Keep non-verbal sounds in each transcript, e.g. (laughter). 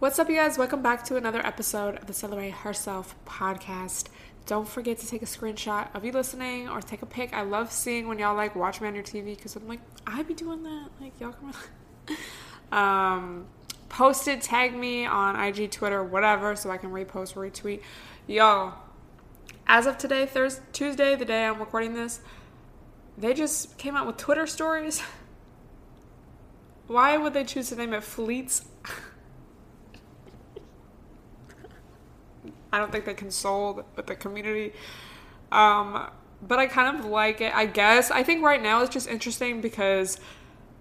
What's up, you guys? Welcome back to another episode of the Celebrate Herself podcast. Don't forget to take a screenshot of you listening or take a pic. I love seeing when y'all like watch me on your TV because I'm like, I'd be doing that. Like, y'all come (laughs) um, post it, tag me on IG, Twitter, whatever, so I can repost, retweet. Yo, as of today, Thursday, Tuesday, the day I'm recording this, they just came out with Twitter stories. (laughs) Why would they choose to name it Fleets? (laughs) I don't think they consoled with the community. Um, but I kind of like it, I guess. I think right now it's just interesting because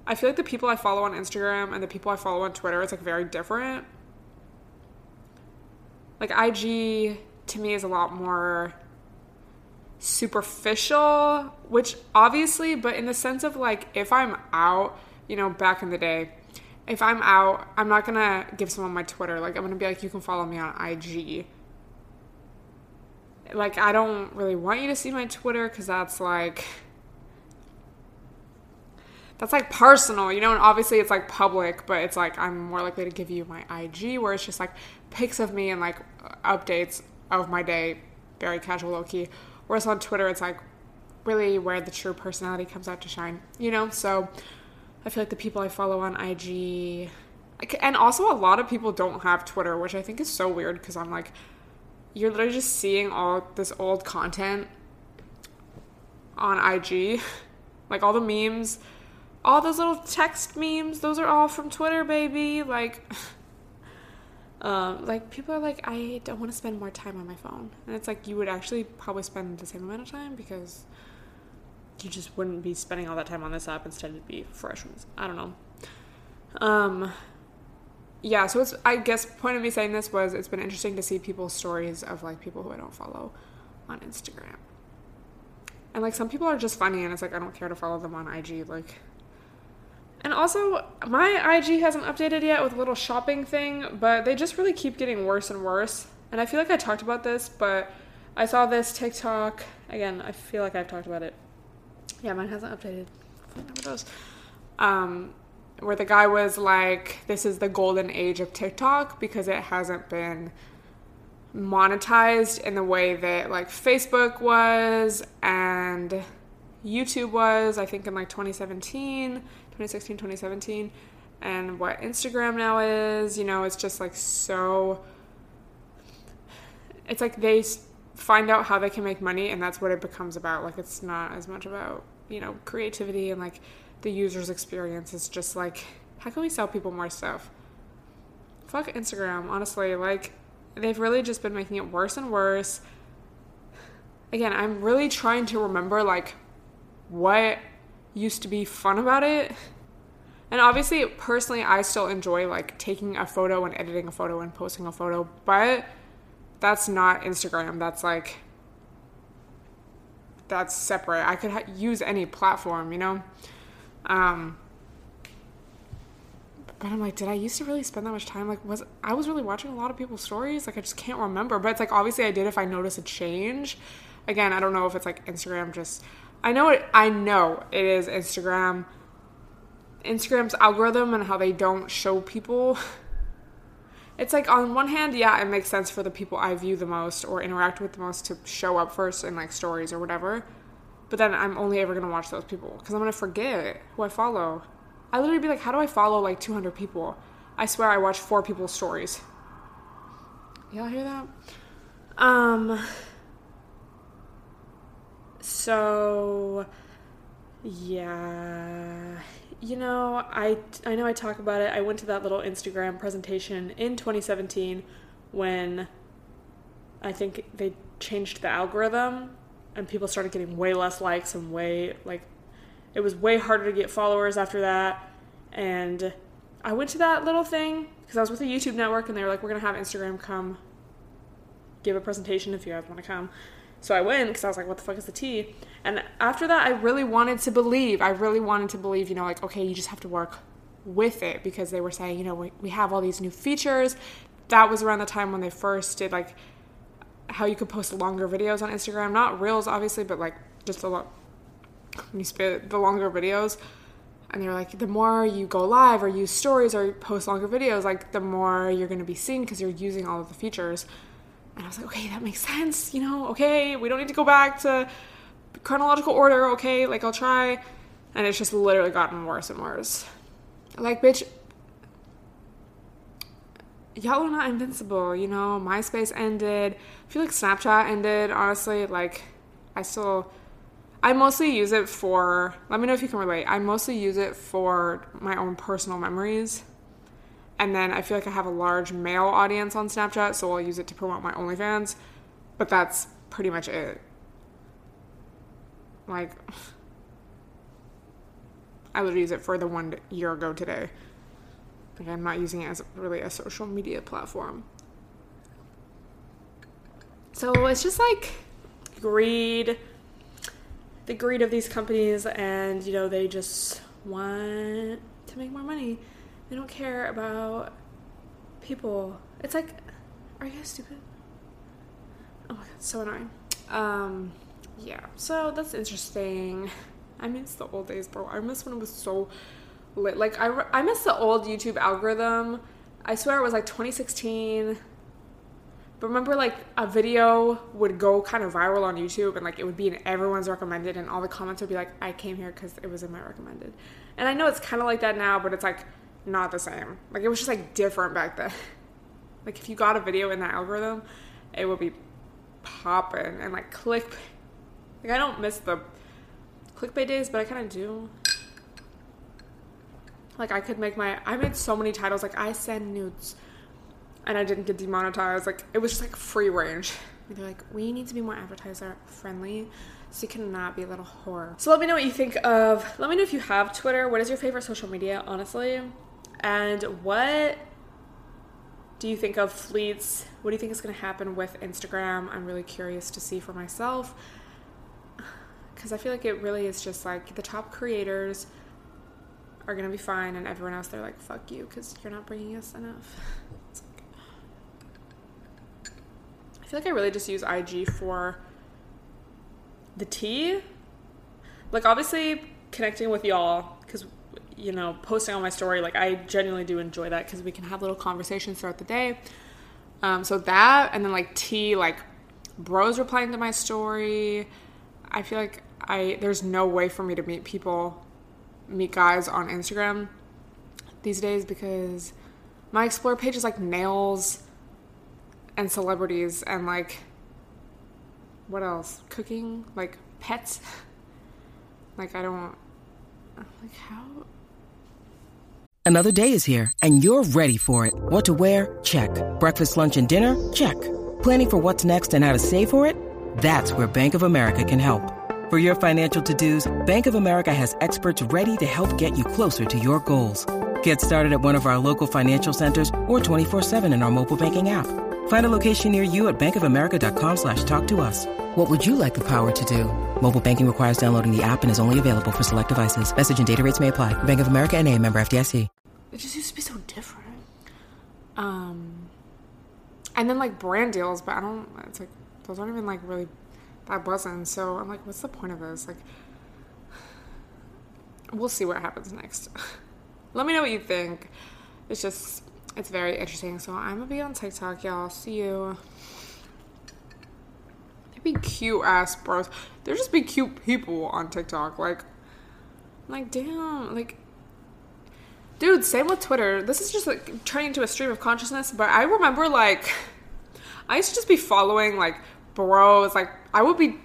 I feel like the people I follow on Instagram and the people I follow on Twitter, is like very different. Like IG to me is a lot more superficial, which obviously, but in the sense of like if I'm out, you know, back in the day, if I'm out, I'm not gonna give someone my Twitter. Like I'm gonna be like, you can follow me on IG like I don't really want you to see my Twitter because that's like that's like personal, you know, and obviously it's like public, but it's like I'm more likely to give you my IG where it's just like pics of me and like updates of my day, very casual low key. Whereas on Twitter it's like really where the true personality comes out to shine, you know? So I feel like the people I follow on IG and also a lot of people don't have Twitter, which I think is so weird because I'm like you're literally just seeing all this old content on IG. (laughs) like all the memes, all those little text memes, those are all from Twitter, baby. Like (laughs) um, like people are like, I don't want to spend more time on my phone. And it's like you would actually probably spend the same amount of time because you just wouldn't be spending all that time on this app instead it'd be fresh ones. I don't know. Um yeah, so it's I guess point of me saying this was it's been interesting to see people's stories of like people who I don't follow on Instagram. And like some people are just funny and it's like I don't care to follow them on IG like and also my IG hasn't updated yet with a little shopping thing, but they just really keep getting worse and worse. And I feel like I talked about this, but I saw this TikTok again, I feel like I've talked about it. Yeah, mine hasn't updated. Um where the guy was like, this is the golden age of TikTok because it hasn't been monetized in the way that like Facebook was and YouTube was, I think in like 2017, 2016, 2017, and what Instagram now is, you know, it's just like so. It's like they find out how they can make money and that's what it becomes about. Like it's not as much about, you know, creativity and like the user's experience. It's just like, how can we sell people more stuff? Fuck Instagram, honestly. Like, they've really just been making it worse and worse. Again, I'm really trying to remember, like, what used to be fun about it. And obviously, personally, I still enjoy, like, taking a photo and editing a photo and posting a photo, but that's not Instagram. That's like, that's separate. I could ha- use any platform, you know? Um, but I'm like, did I used to really spend that much time? Like, was I was really watching a lot of people's stories? Like, I just can't remember. But it's like obviously I did if I notice a change. Again, I don't know if it's like Instagram just. I know it. I know it is Instagram. Instagram's algorithm and how they don't show people. (laughs) It's like on one hand, yeah, it makes sense for the people I view the most or interact with the most to show up first in like stories or whatever. But then I'm only ever gonna watch those people because I'm gonna forget who I follow. I literally be like, how do I follow like 200 people? I swear I watch four people's stories. Y'all hear that? Um. So, yeah, you know, I I know I talk about it. I went to that little Instagram presentation in 2017 when I think they changed the algorithm and people started getting way less likes and way like it was way harder to get followers after that and I went to that little thing because I was with a YouTube network and they were like, we're going to have Instagram come give a presentation if you guys want to come. So I went because I was like, what the fuck is the tea? And after that, I really wanted to believe. I really wanted to believe, you know, like, okay, you just have to work with it because they were saying, you know, we, we have all these new features. That was around the time when they first did like how you could post longer videos on Instagram. Not reels, obviously, but like just a lot. You spit the longer videos, and they're like, the more you go live or use stories or post longer videos, like the more you're going to be seen because you're using all of the features. And I was like, okay, that makes sense. You know, okay, we don't need to go back to chronological order. Okay, like I'll try. And it's just literally gotten worse and worse. Like, bitch, y'all are not invincible. You know, MySpace ended. I feel like Snapchat ended, honestly. Like, I still. I mostly use it for, let me know if you can relate. I mostly use it for my own personal memories and then I feel like I have a large male audience on Snapchat, so I'll use it to promote my OnlyFans. But that's pretty much it. Like, (sighs) I would use it for the one year ago today. Like, I'm not using it as really a social media platform. So it's just like greed, the greed of these companies, and you know, they just want to make more money. They don't care about people. It's like, are you guys stupid? Oh my god, so annoying. Um, yeah. So that's interesting. I miss the old days, bro. I miss when it was so lit. Like I, I miss the old YouTube algorithm. I swear it was like 2016. But remember, like a video would go kind of viral on YouTube, and like it would be in everyone's recommended, and all the comments would be like, "I came here because it was in my recommended." And I know it's kind of like that now, but it's like not the same. Like it was just like different back then. (laughs) like if you got a video in that algorithm, it would be popping and like click. Like I don't miss the clickbait days, but I kind of do. Like I could make my I made so many titles like I send nudes and I didn't get demonetized. Like it was just like free range. they're like, we need to be more advertiser friendly. So you cannot be a little whore. So let me know what you think of let me know if you have Twitter. What is your favorite social media, honestly? And what do you think of fleets? What do you think is going to happen with Instagram? I'm really curious to see for myself because I feel like it really is just like the top creators are to be fine, and everyone else, they're like, fuck you because you're not bringing us enough. I feel like I really just use IG for the tea. Like, obviously, connecting with y'all because you know, posting on my story, like I genuinely do enjoy that because we can have little conversations throughout the day. Um, so that, and then like T, like bros replying to my story. I feel like I there's no way for me to meet people, meet guys on Instagram these days because my explore page is like nails and celebrities and like what else? Cooking, like pets. (laughs) like I don't like how Another day is here, and you're ready for it. What to wear? Check. Breakfast, lunch, and dinner? Check. Planning for what's next and how to save for it? That's where Bank of America can help. For your financial to-dos, Bank of America has experts ready to help get you closer to your goals. Get started at one of our local financial centers or 24-7 in our mobile banking app. Find a location near you at bankofamerica.com slash talk to us. What would you like the power to do? Mobile banking requires downloading the app and is only available for select devices. Message and data rates may apply. Bank of America and a member FDIC. It just used to be so different. Um, and then like brand deals, but I don't. It's like those aren't even like really that wasn't. So I'm like, what's the point of this? Like, we'll see what happens next. (laughs) Let me know what you think. It's just it's very interesting. So I'm gonna be on TikTok, y'all. See you. They be cute ass bros. There just be cute people on TikTok. Like, like damn, like Dude, same with Twitter. This is just like turning into a stream of consciousness, but I remember like I used to just be following like bros, like I would be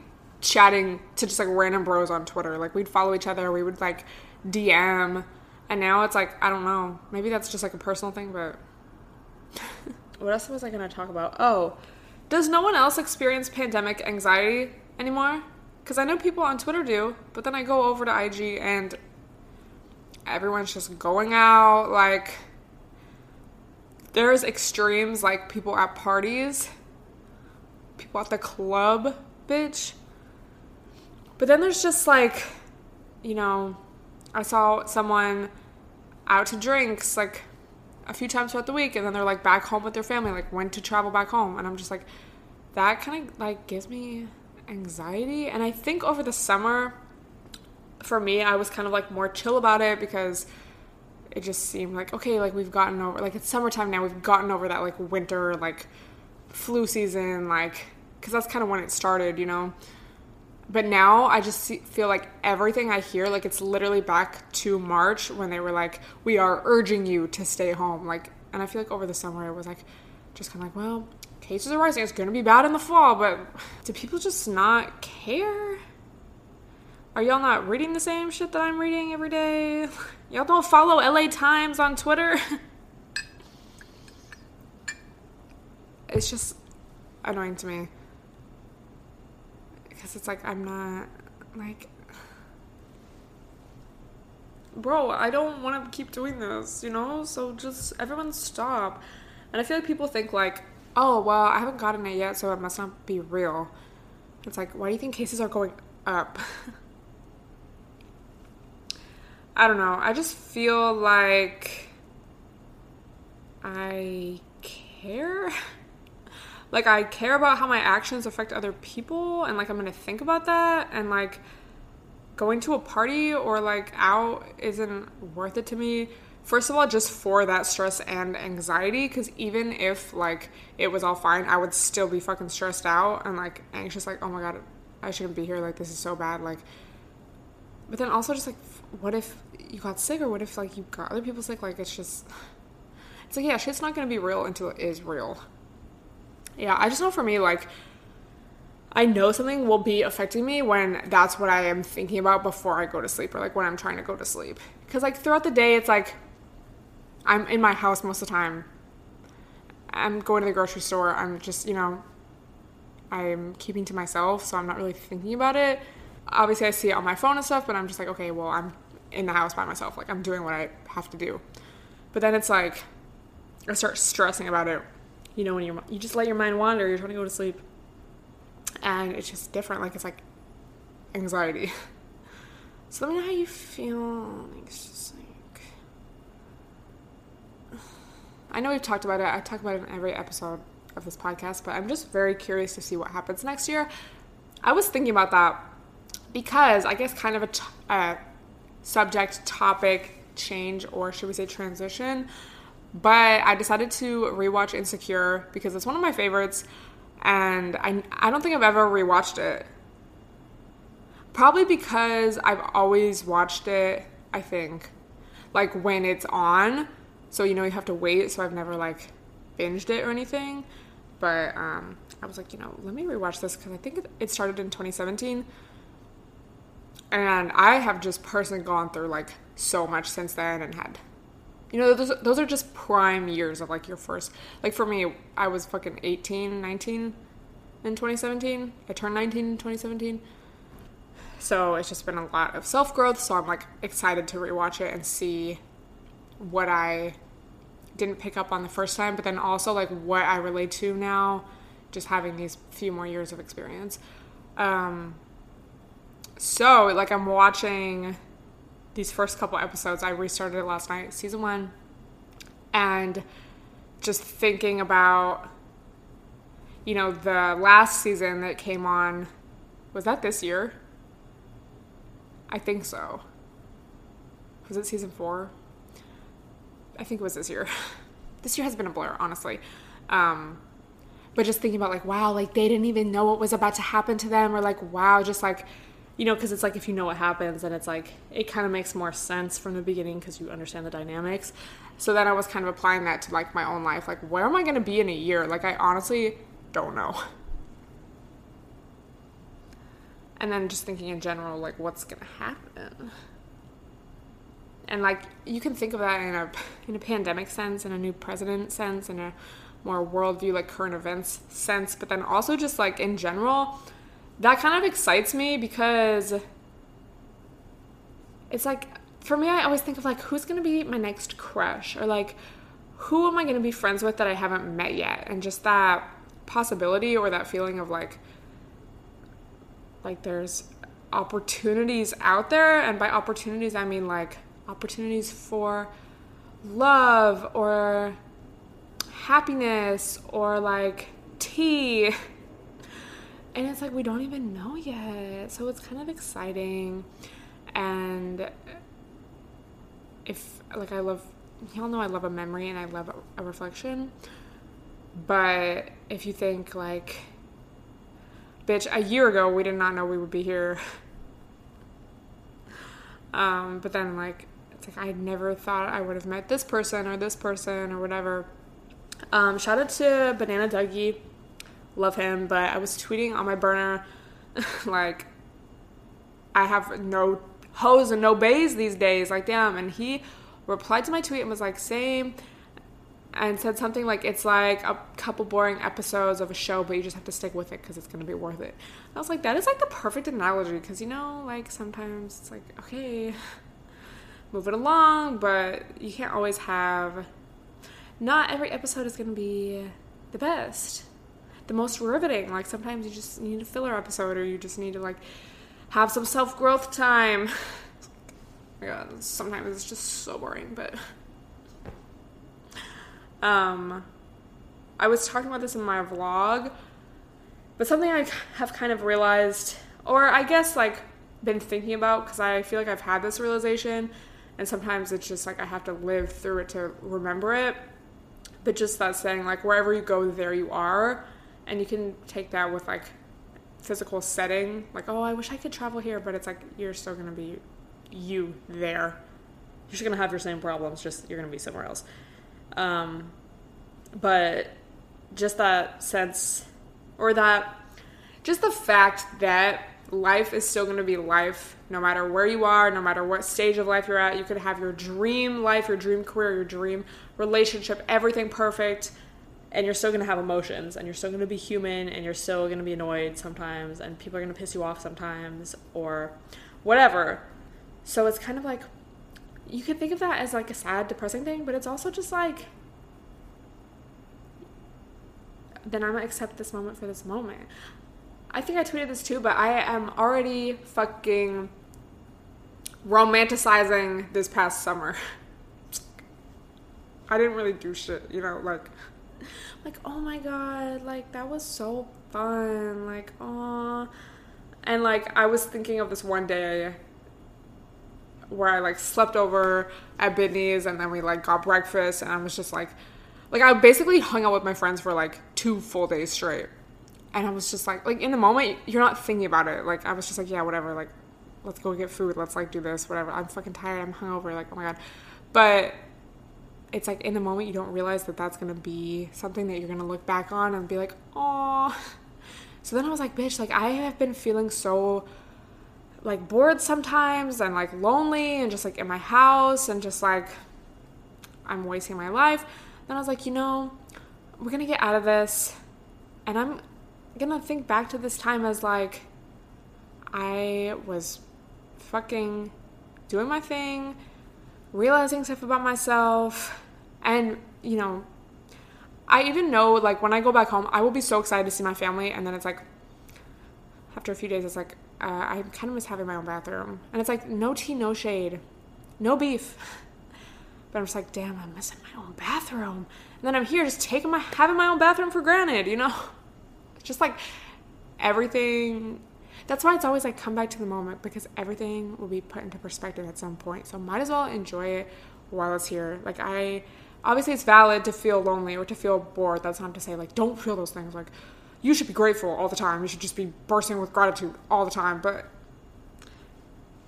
chatting to just like random bros on Twitter. Like we'd follow each other, we would like DM, and now it's like I don't know. Maybe that's just like a personal thing, but (laughs) what else was I to talk about? Oh, does no one else experience pandemic anxiety anymore? Cuz I know people on Twitter do, but then I go over to IG and everyone's just going out. Like, there's extremes like people at parties, people at the club, bitch. But then there's just like, you know, I saw someone out to drinks like a few times throughout the week and then they're like back home with their family, like went to travel back home. And I'm just like, that kind of like gives me anxiety. And I think over the summer, for me, I was kind of like more chill about it because it just seemed like okay, like we've gotten over like it's summertime now. We've gotten over that like winter like flu season, like because that's kind of when it started, you know. But now I just see, feel like everything I hear, like it's literally back to March when they were like, "We are urging you to stay home." Like, and I feel like over the summer it was like, just kind of like, well, cases are rising. It's gonna be bad in the fall, but (sighs) do people just not care? Are y'all not reading the same shit that I'm reading every day? (laughs) Y'all don't follow LA Times on Twitter? (laughs) it's just annoying to me. Because it's like, I'm not, like, bro, I don't want to keep doing this, you know? So just, everyone stop. And I feel like people think, like, oh, well, I haven't gotten it yet, so it must not be real. It's like, why do you think cases are going up? (laughs) I don't know. I just feel like I care. (laughs) like I care about how my actions affect other people and like I'm to think about that and like going to a party or like out isn't worth it to me. First of all, just for that stress and anxiety cuz even if like it was all fine, I would still be fucking stressed out and like anxious like, "Oh my god, I shouldn't be here. Like this is so bad." Like but then also just like what if you got sick or what if like you got other people sick like it's just it's like yeah shit's not gonna be real until it is real yeah i just know for me like i know something will be affecting me when that's what i am thinking about before i go to sleep or like when i'm trying to go to sleep because like throughout the day it's like i'm in my house most of the time i'm going to the grocery store i'm just you know i'm keeping to myself so i'm not really thinking about it obviously I see it on my phone and stuff, but I'm just like, okay, well, I'm in the house by myself. Like, I'm doing what I have to do. But then it's like, I start stressing about it. You know, when you you just let your mind wander, you're trying to go to sleep, and it's just different. Like it's like anxiety. (laughs) So let me know how you feel. It's just like (sighs) I know we've talked about it. I talk about it in every episode of this podcast, but I'm just very curious to see what happens next year. I was thinking about that because I guess kind of a, t- a subject topic change or should we say transition but I decided to rewatch Insecure because it's one of my favorites and I, I don't think I've ever rewatched it. Probably because I've always watched it, I think, like when it's on. So, you know, you have to wait. So I've never like binged it or anything. But um, I was like, you know, let me rewatch this because I think it started in 2017 and I have just personally gone through like so much since then and had you know those, those are just prime years of like your first like for me I was fucking 18 19 in 2017 I turned 19 in 2017 so it's just been a lot of self growth so I'm like excited to rewatch it and see what I didn't pick up on the first time but then also like what I relate to now just having these few more years of experience. Um so, like, I'm watching these first couple episodes. I restarted it last night, season one, and just thinking about, you know, the last season that came on. Was that this year? I think so. Was it season four? I think it was this year. (laughs) this year has been a blur, honestly. Um, but just thinking about like, wow, like they didn't even know what was about to happen to them, or like, wow, just like you know, because it's like if you know what happens, then it's like it kind of makes more sense from the beginning because you understand the dynamics. So then I was kind of applying that to like my own life. Like, where am I going to be in a year? Like, I honestly don't know. And then just thinking in general, like, what's going to happen? And like, you can think of that in a in a pandemic sense, in a new president sense, in a more worldview, like current events sense, but then also just like in general that kind of excites me because it's like for me, I always think of like, who's gonna be my next crush? Or like, who am I gonna be friends with that I haven't met yet? And just that possibility or that feeling of like, like there's opportunities out there. And by opportunities, I mean like opportunities for love or happiness or like tea. (laughs) And it's like we don't even know yet. So it's kind of exciting. And if, like, I love, y'all know I love a memory and I love a, reflection. But if you think, like, bitch, a year ago we did not know we would be here. (laughs) Um, but then, like, it's like I never thought I would have met this person or this person or whatever. Um, shout out to Banana Dougie. Love him, but I was tweeting on my burner (laughs) like I have no hoes and no bays these days. Like, damn. And he replied to my tweet and was like, same. And said something like, it's like a couple boring episodes of a show, but you just have to stick with it because it's going to be worth it. And I was like, that is like the perfect analogy because, you know, like sometimes it's like, okay, (laughs) move it along, but you can't always have. Not every episode is going to be the best, the most riveting. Like sometimes you just need a filler episode, or you just need to like have some self growth time. (laughs) God, sometimes it's just so boring, but. Um, I was talking about this in my vlog, but something I have kind of realized, or I guess like been thinking about, because I feel like I've had this realization and sometimes it's just like I have to live through it to remember it. But just that saying, like wherever you go, there you are, and you can take that with like physical setting, like oh, I wish I could travel here, but it's like you're still gonna be you there. You're just gonna have your same problems, just you're gonna be somewhere else. Um, but just that sense, or that, just the fact that life is still going to be life no matter where you are, no matter what stage of life you're at. You could have your dream life, your dream career, your dream relationship, everything perfect, and you're still going to have emotions and you're still going to be human and you're still going to be annoyed sometimes and people are going to piss you off sometimes or whatever. So it's kind of like you can think of that as like a sad, depressing thing, but it's also just like then I'm gonna accept this moment for this moment. I think I tweeted this too, but I am already fucking romanticizing this past summer. (laughs) I didn't really do shit, you know, like like oh my god, like that was so fun. Like oh and like I was thinking of this one day where I like slept over at Bidney's and then we like got breakfast and I was just like like I basically hung out with my friends for like two full days straight and I was just like, like in the moment, you're not thinking about it. Like I was just like, yeah, whatever. Like, let's go get food. Let's like do this, whatever. I'm fucking tired. I'm hungover. Like, oh my god. But it's like in the moment, you don't realize that that's gonna be something that you're gonna look back on and be like, oh. (laughs) So then I was like, bitch, like I have been feeling so like bored sometimes and like lonely and just like in my house and just like I'm wasting my life. Then I was like, you know, we're gonna get out of this and I'm gonna think back to this time as like I was fucking doing my thing, realizing stuff about myself, and you know, I even know like when I go back home, I will be so excited to see my family, and then it's like after a few days, it's like uh, I kind of miss having my own bathroom, and it's like no tea, no shade, no beef. (laughs) But I'm just like, damn, I'm missing my own bathroom. And then I'm here just taking my having my own bathroom for granted, you know? (laughs) Just like everything. That's why it's always like come back to the moment because everything will be put into perspective at some point. So might as well enjoy it while it's here. Like I obviously it's valid to feel lonely or to feel bored. That's not to say like don't feel those things. Like you should be grateful all the time. You should just be bursting with gratitude all the time. But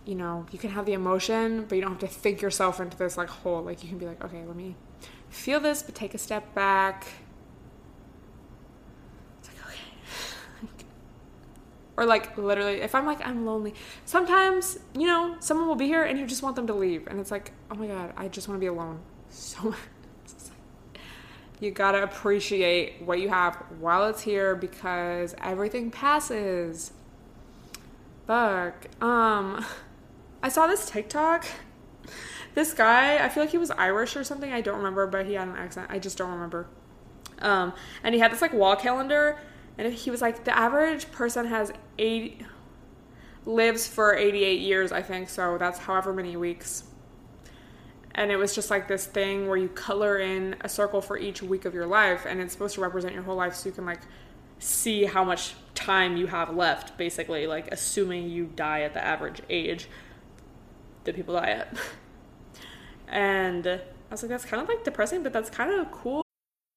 you know, you can have the emotion, but you don't have to think yourself into this like hole. Like you can be like, okay, let me feel this, but take a step back or like literally if i'm like i'm lonely sometimes you know someone will be here and you just want them to leave and it's like oh my god i just want to be alone so (laughs) you gotta appreciate what you have while it's here because everything passes fuck um i saw this tiktok this guy, I feel like he was Irish or something. I don't remember, but he had an accent. I just don't remember. Um, and he had this like wall calendar, and he was like, the average person has eight lives for 88 years, I think. So that's however many weeks. And it was just like this thing where you color in a circle for each week of your life, and it's supposed to represent your whole life, so you can like see how much time you have left, basically, like assuming you die at the average age that people die at. (laughs) And I was like, that's kind of like depressing, but that's kind of cool.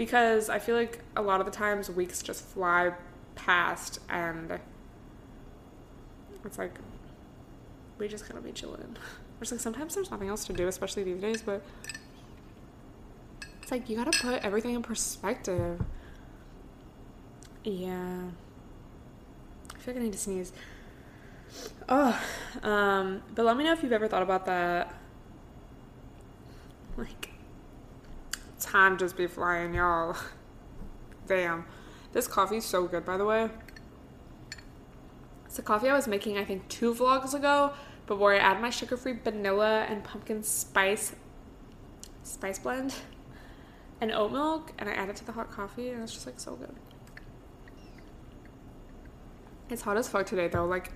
because I feel like a lot of the times weeks just fly past and it's like we just of be chilling. (laughs) It's like sometimes there's nothing else to do, especially these days, but it's like you gotta put everything in perspective. Yeah. I feel like I need to sneeze. Oh, um, but let me know if you've ever thought about that. (laughs) Like, time just be flying, y'all. (laughs) Damn. This coffee is so good, by the way. It's a coffee I was making, I think, two vlogs ago, but where I add my sugar-free vanilla and pumpkin spice spice blend (laughs) and oat milk, and I add it to the hot coffee, and it's just like so good. It's hot as fuck today, though. Like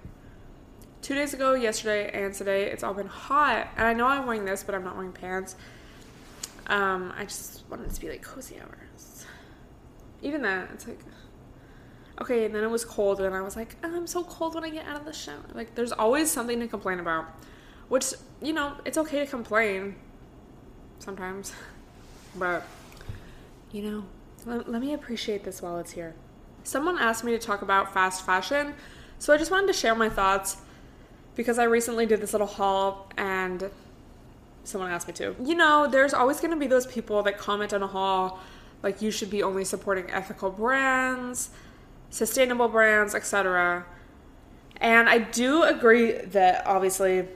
two days ago, yesterday, and today, it's all been hot. And I know I'm wearing this, but I'm not wearing pants. Um, I just wanted it to be like cozy hours. Even that, it's like okay. And then it was cold, and I was like, oh, I'm so cold when I get out of the shower. Like, there's always something to complain about, which you know, it's okay to complain sometimes, (laughs) but you know, let, let me appreciate this while it's here. Someone asked me to talk about fast fashion, so I just wanted to share my thoughts because I recently did this little haul and someone asked me to. You know, there's always going to be those people that comment on a haul like you should be only supporting ethical brands, sustainable brands, etc. And I do agree that obviously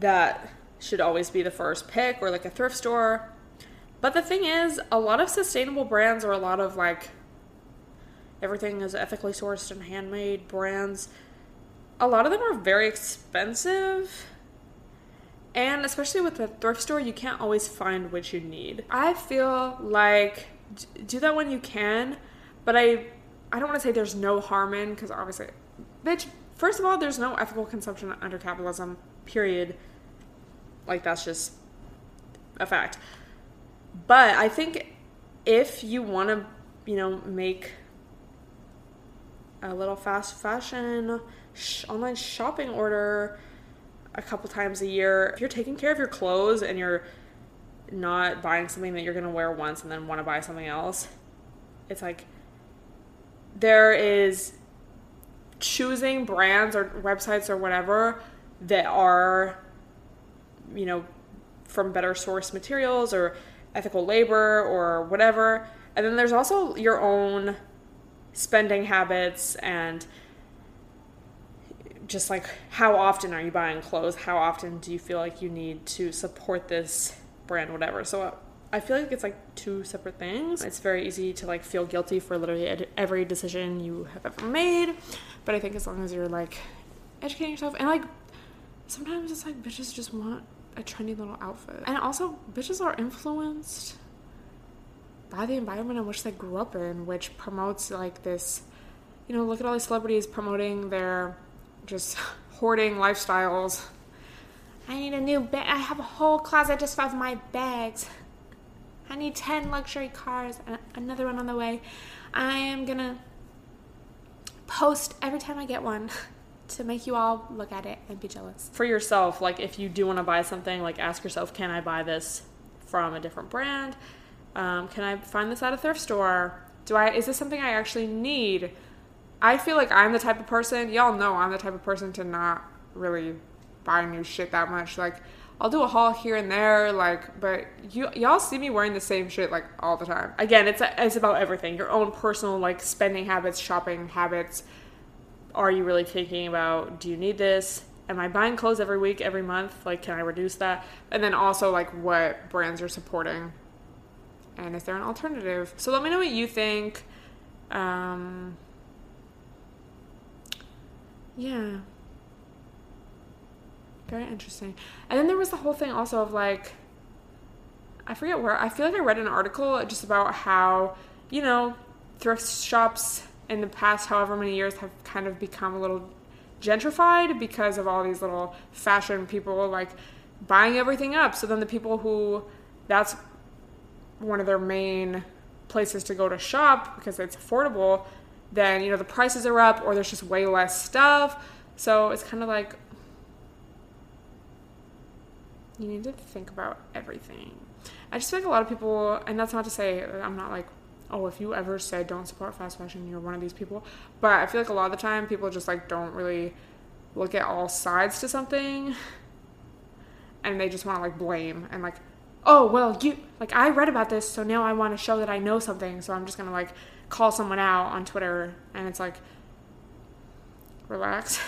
that should always be the first pick or like a thrift store. But the thing is, a lot of sustainable brands or a lot of like everything is ethically sourced and handmade brands. A lot of them are very expensive and especially with a thrift store, you can't always find what you need. I feel like do that when you can, but I I don't want to say there's no harm in because obviously, bitch. First of all, there's no ethical consumption under capitalism. Period. Like that's just a fact. But I think if you want to, you know, make a little fast fashion sh- online shopping order a couple times a year. If you're taking care of your clothes and you're not buying something that you're going to wear once and then want to buy something else, it's like there is choosing brands or websites or whatever that are, you know, from better source materials or ethical labor or whatever. And then there's also your own spending habits and just like how often are you buying clothes? How often do you feel like you need to support this brand, whatever? So uh, I feel like it's like two separate things. It's very easy to like feel guilty for literally every decision you have ever made, but I think as long as you're like educating yourself and like sometimes it's like bitches just want a trendy little outfit, and also bitches are influenced by the environment in which they grew up in, which promotes like this. You know, look at all these celebrities promoting their just hoarding lifestyles. I need a new bag. I have a whole closet just of my bags. I need 10 luxury cars, another one on the way. I am gonna post every time I get one (laughs) to make you all look at it and be jealous. For yourself, like if you do want to buy something, like ask yourself, can I buy this from a different brand? Um, can I find this at a thrift store? Do I is this something I actually need? I feel like I'm the type of person, y'all know I'm the type of person to not really buy new shit that much. Like, I'll do a haul here and there, like, but you y'all see me wearing the same shit like all the time. Again, it's it's about everything. Your own personal like spending habits, shopping habits. Are you really thinking about do you need this? Am I buying clothes every week, every month? Like, can I reduce that? And then also like what brands are supporting, and is there an alternative? So let me know what you think. Um, yeah very interesting. And then there was the whole thing also of like, I forget where, I feel like I read an article just about how, you know, thrift shops in the past however many years have kind of become a little gentrified because of all these little fashion people like buying everything up. So then the people who, that's one of their main places to go to shop because it's affordable, then, you know, the prices are up or there's just way less stuff. So it's kind of like, you need to think about everything. I just feel like a lot of people, and that's not to say I'm not like, oh, if you ever said don't support fast fashion, you're one of these people. But I feel like a lot of the time people just like don't really look at all sides to something and they just want to like blame and like, oh, well, you, like, I read about this, so now I want to show that I know something, so I'm just gonna like call someone out on Twitter and it's like, relax.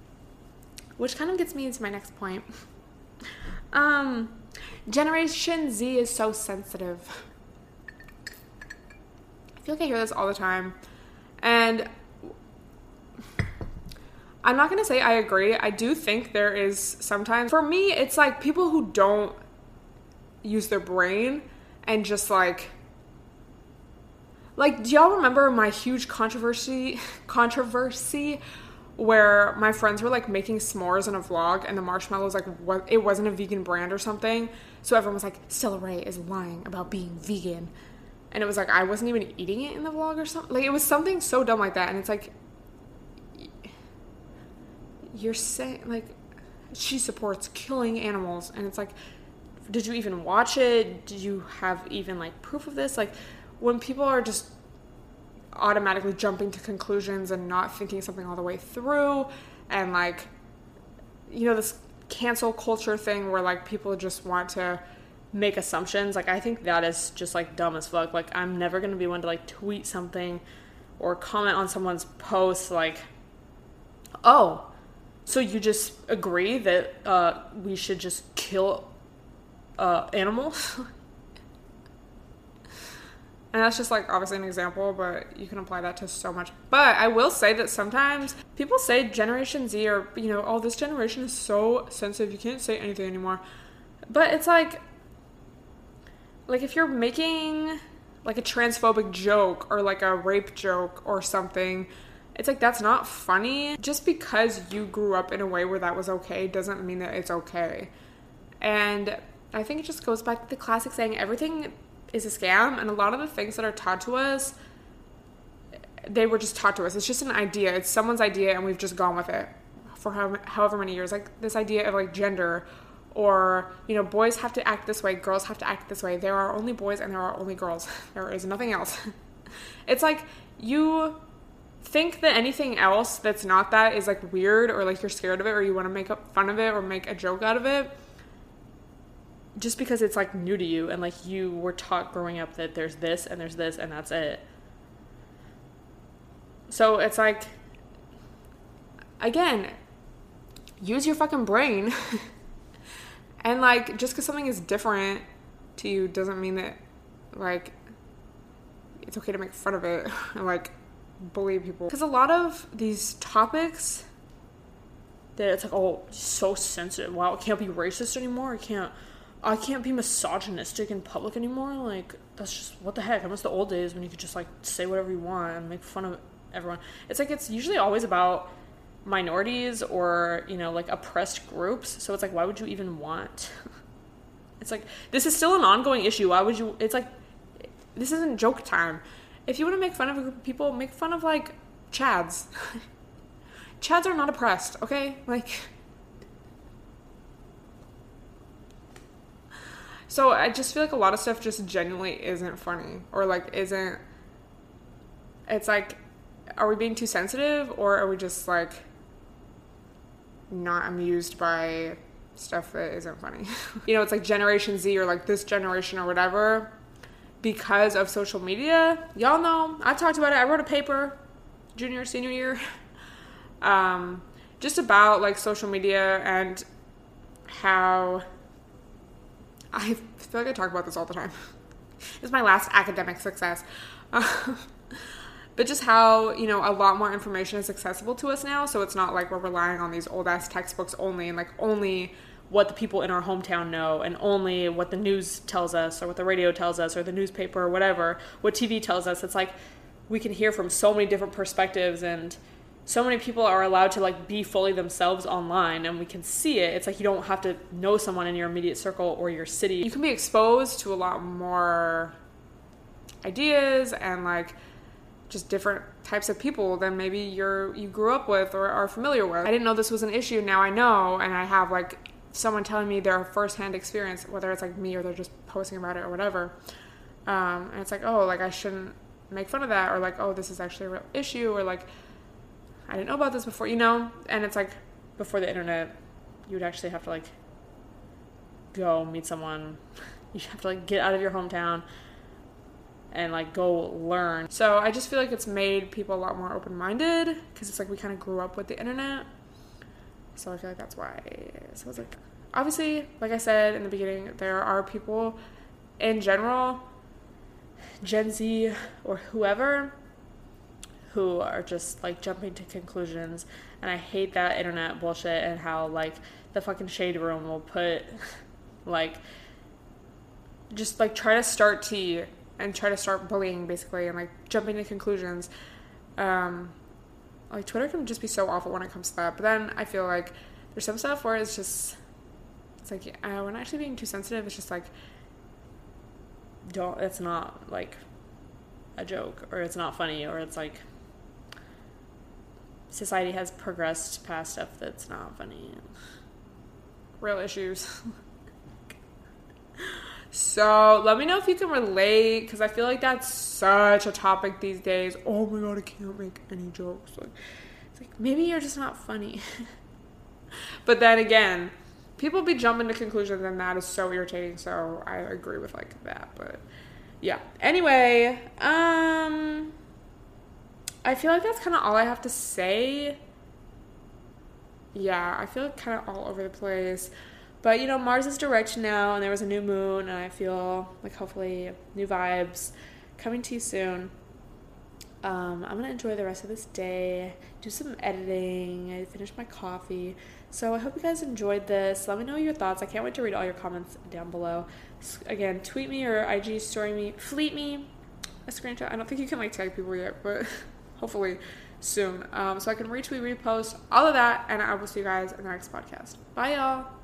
(laughs) Which kind of gets me into my next point. (laughs) Um, Generation Z is so sensitive. I feel like I hear this all the time. And I'm not to say I agree. I do think there is sometimes, for me, it's like people who don't use their brain and just like, like, do y'all remember my huge controversy, (laughs) controversy where my friends were like making s'mores in a vlog and the marshmallows like what it wasn't a vegan brand or something so everyone was like Stella Rae is lying about being vegan. And it was like I wasn't even eating it in the vlog or something like it was something so dumb like that and it's like you're saying like she supports killing animals and it's like did you even watch it? Did you have even like proof of this? Like when people are just automatically jumping to conclusions and not thinking something all the way through and like you know this cancel culture thing where like people just want to make assumptions like i think that is just like dumb as fuck. Like i'm never going to be one to like tweet something or comment on someone's post like oh so you just agree that uh, we should just kill uh, animals (laughs) And that's just like obviously an example, but you can apply that to so much. But I will say that sometimes people say Generation Z or, you know, oh, this generation is so sensitive, you can't say anything anymore. But it's like, like if you're making like a transphobic joke or like a rape joke or something, it's like that's not funny. Just because you grew up in a way where that was okay doesn't mean that it's okay. And I think it just goes back to the classic saying everything is a scam and a lot of the things that are taught to us they were just taught to us. It's just an idea. It's someone's idea and we've just gone with it for however many years. Like this idea of like gender or you know boys have to act this way girls have to act this way. There are only boys and there are only girls. (laughs) There is nothing else. (laughs) It's like you think that anything else that's not that is like weird or like you're scared of it or you want to make fun of it or make a joke out of it just because it's like new to you and like you were taught growing up that there's this and there's this and that's it. So it's like again, use your fucking brain. (laughs) and like just cuz something is different to you doesn't mean that like it's okay to make fun of it (laughs) and like bully people. Cuz a lot of these topics that it's like oh so sensitive. Wow, it can't be racist anymore. It can't I can't be misogynistic in public anymore. Like that's just what the heck. I miss the old days when you could just like say whatever you want and make fun of everyone. It's like it's usually always about minorities or you know like oppressed groups. So it's like why would you even want? (laughs) it's like this is still an ongoing issue. Why would you? It's like this isn't joke time. If you want to make fun of a group of people, make fun of like Chads. (laughs) Chads are not oppressed, okay? Like So I just feel like a lot of stuff just genuinely isn't funny or like isn't. It's like, are we being too sensitive or are we just like not amused by stuff that isn't funny. (laughs) you know, it's like Generation Z or like this generation or whatever because of social media. Y'all know, I talked about it. I wrote a paper junior, senior year, (laughs) um, just about like social media and how I feel like I talk about this all the time. (laughs) it's my last academic success. (laughs) but just how, you know, a lot more information is accessible to us now. So it's not like we're relying on these old ass textbooks only and like only what the people in our hometown know and only what the news tells us or what the radio tells us or the newspaper or whatever, what TV tells us. It's like we can hear from so many different perspectives and so many people are allowed to like be fully themselves online and we can see it. It's like you don't have to know someone in your immediate circle or your city. You can be exposed to a lot more ideas and like just different types of people than maybe you're you grew up with or are familiar with. I didn't know this was an issue. Now i know and i have like someone telling me their firsthand experience whether it's like me or they're just posting about it or whatever. Um, and it's like oh like i shouldn't make fun of that or like oh this is actually a real issue or like I didn't know about this before, you know? And it's like before the internet, you would actually have to like go meet someone. (laughs) You have to like get out of your hometown and like go learn. So I just feel like it's made people a lot more open minded because it's like we kind of grew up with the internet. So I feel like that's why. So it's like, obviously, like I said in the beginning, there are people in general, Gen Z or whoever, who are just like jumping to conclusions and I hate that internet bullshit and how like the fucking shade room will put (laughs) like just like try to start tea and try to start bullying basically and like jumping to conclusions. Um like Twitter can just be so awful when it comes to that. But then I feel like there's some stuff where it's just it's like uh, we're not actually being too sensitive. It's just like don't it's not like a joke or it's not funny or it's like society has progressed past stuff that's not funny. Real issues. so let me know if you can relate because I feel like that's such a topic these days. Oh my god, I can't make any jokes. Like, it's like maybe you're just not funny. (laughs) but then again, people be jumping to conclusions and that is so irritating. So I agree with like that. But yeah. Anyway, um I feel like that's kind of all I have to say. Yeah, I feel kind of all over the place. But you know, Mars is direct now, and there was a new moon, and I feel like hopefully new vibes coming to you soon. Um, I'm gonna enjoy the rest of this day, do some editing, I finished my coffee. So I hope you guys enjoyed this. Let me know your thoughts. I can't wait to read all your comments down below. Again, tweet me or IG story me, fleet me a screenshot. I don't think you can like tag people yet, but (laughs) hopefully soon. Um, so I can retweet, repost, all of that, and I will see you guys in the next podcast. Bye, y'all.